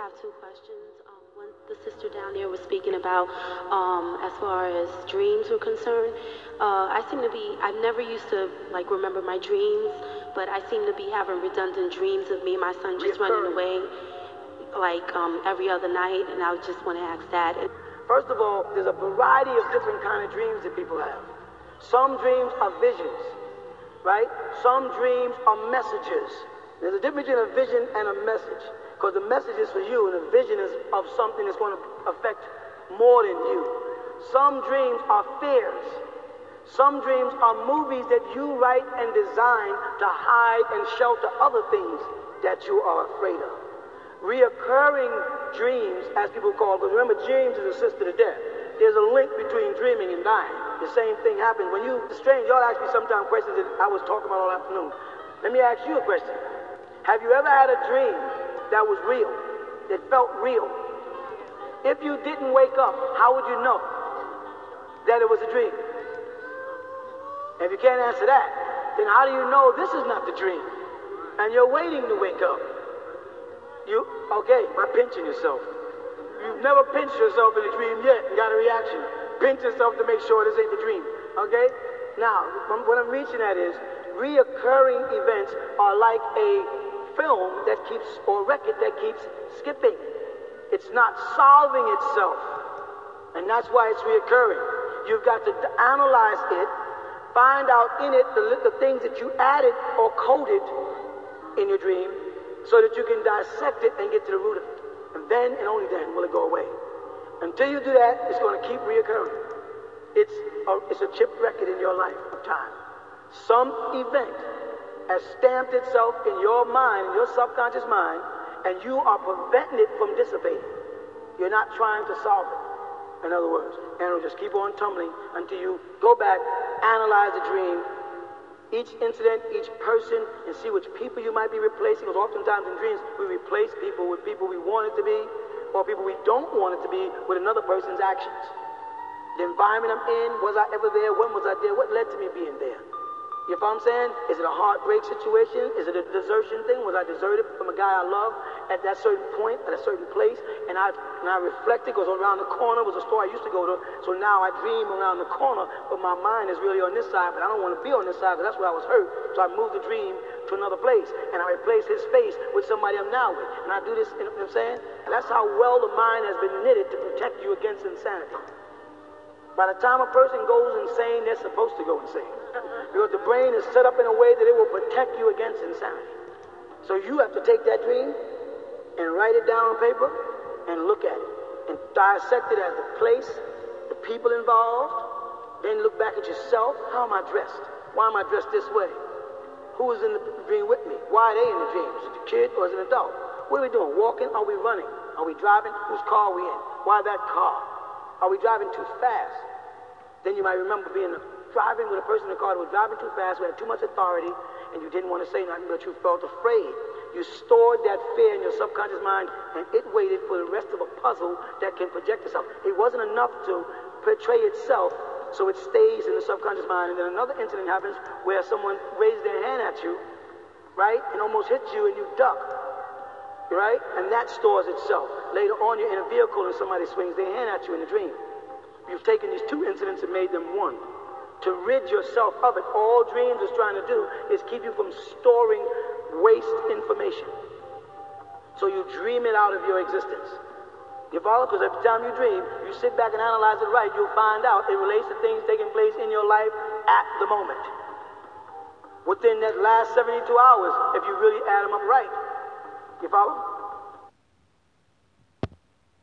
have two questions. Um, one, the sister down there was speaking about um, as far as dreams were concerned. Uh, I seem to be, I've never used to like remember my dreams, but I seem to be having redundant dreams of me and my son just running away like um, every other night, and I just want to ask that. First of all, there's a variety of different kind of dreams that people have. Some dreams are visions, right? Some dreams are messages. There's a difference between a vision and a message. Because the message is for you, and the vision is of something that's going to affect more than you. Some dreams are fears. Some dreams are movies that you write and design to hide and shelter other things that you are afraid of. Reoccurring dreams, as people call because remember, dreams is a sister to death. There's a link between dreaming and dying. The same thing happens when you, it's strange, y'all ask me sometimes questions that I was talking about all afternoon. Let me ask you a question. Have you ever had a dream that was real, that felt real. If you didn't wake up, how would you know that it was a dream? If you can't answer that, then how do you know this is not the dream? And you're waiting to wake up. You, okay, by pinching yourself. You've never pinched yourself in a dream yet and got a reaction. Pinch yourself to make sure this ain't the dream. Okay? Now, what I'm reaching at is reoccurring events are like a film that keeps, or record that keeps skipping. It's not solving itself. And that's why it's reoccurring. You've got to analyze it, find out in it the, the things that you added or coded in your dream so that you can dissect it and get to the root of it. And then and only then will it go away. Until you do that, it's going to keep reoccurring. It's a, it's a chip record in your life of time. Some event has stamped itself in your mind, in your subconscious mind, and you are preventing it from dissipating. You're not trying to solve it. In other words, and it'll just keep on tumbling until you go back, analyze the dream, each incident, each person, and see which people you might be replacing. Because oftentimes in dreams, we replace people with people we want it to be, or people we don't want it to be with another person's actions. The environment I'm in, was I ever there? When was I there? What led to me being there? You know what I'm saying? Is it a heartbreak situation? Is it a desertion thing? Was I deserted from a guy I love at that certain point, at a certain place? And I and I reflected because around the corner was a store I used to go to. So now I dream around the corner, but my mind is really on this side. But I don't want to be on this side because that's where I was hurt. So I moved the dream to another place, and I replace his face with somebody I'm now with. And I do this. You know what I'm saying? And that's how well the mind has been knitted to protect you against insanity. By the time a person goes insane, they're supposed to go insane. Because the brain is set up in a way that it will protect you against insanity. So you have to take that dream and write it down on paper and look at it and dissect it as the place, the people involved, then look back at yourself. How am I dressed? Why am I dressed this way? Who is in the dream with me? Why are they in the dream? Is it a kid or is it an adult? What are we doing? Walking? Are we running? Are we driving? Whose car are we in? Why that car? Are we driving too fast? Then you might remember being driving with a person in the car that was driving too fast, who had too much authority, and you didn't want to say nothing, but you felt afraid. You stored that fear in your subconscious mind, and it waited for the rest of a puzzle that can project itself. It wasn't enough to portray itself, so it stays in the subconscious mind. And then another incident happens where someone raised their hand at you, right, and almost hit you, and you duck, right? And that stores itself. Later on, you're in a vehicle and somebody swings their hand at you in a dream. You've taken these two incidents and made them one to rid yourself of it. All dreams is trying to do is keep you from storing waste information. So you dream it out of your existence. You follow? Because every time you dream, you sit back and analyze it right, you'll find out it relates to things taking place in your life at the moment. Within that last 72 hours, if you really add them up right. You follow?